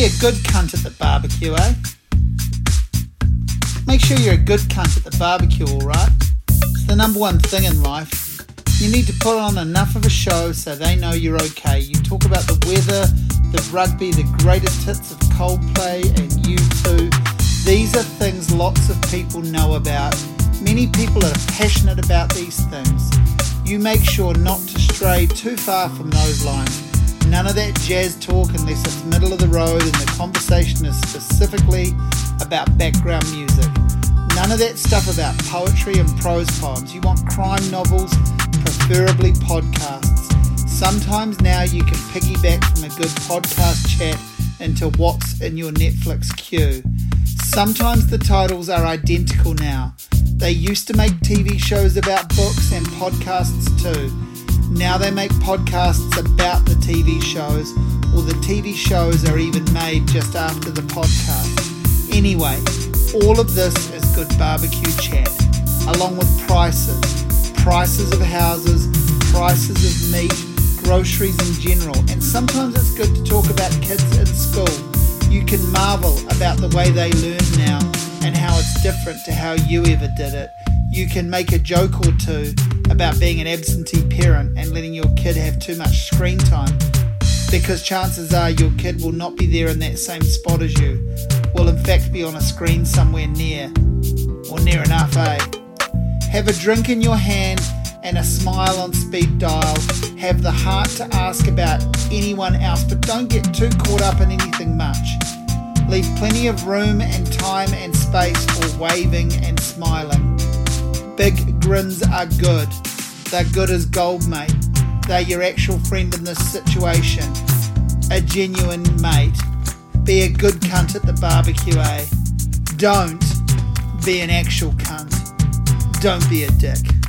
be a good cunt at the barbecue, eh? Make sure you're a good cunt at the barbecue, alright? It's the number one thing in life. You need to put on enough of a show so they know you're okay. You talk about the weather, the rugby, the greatest hits of Coldplay and U2. These are things lots of people know about. Many people are passionate about these things. You make sure not to stray too far from those lines. None of that jazz talk unless it's middle of the road and the conversation is specifically about background music. None of that stuff about poetry and prose poems. You want crime novels, preferably podcasts. Sometimes now you can piggyback from a good podcast chat into what's in your Netflix queue. Sometimes the titles are identical now. They used to make TV shows about books and podcasts too. Now they make podcasts about the TV shows, or the TV shows are even made just after the podcast. Anyway, all of this is good barbecue chat, along with prices prices of houses, prices of meat, groceries in general, and sometimes it's good to talk about kids in school. You can marvel about the way they learn now and how it's different to how you ever did it. You can make a joke or two about being an absentee parent and letting your kid have too much screen time because chances are your kid will not be there in that same spot as you, will in fact be on a screen somewhere near, or near enough, eh? Have a drink in your hand and a smile on speed dial. Have the heart to ask about anyone else, but don't get too caught up in anything much. Leave plenty of room and time and space for waving and smiling. Big grins are good. They're good as gold, mate. They're your actual friend in this situation. A genuine mate. Be a good cunt at the barbecue, eh? Don't be an actual cunt. Don't be a dick.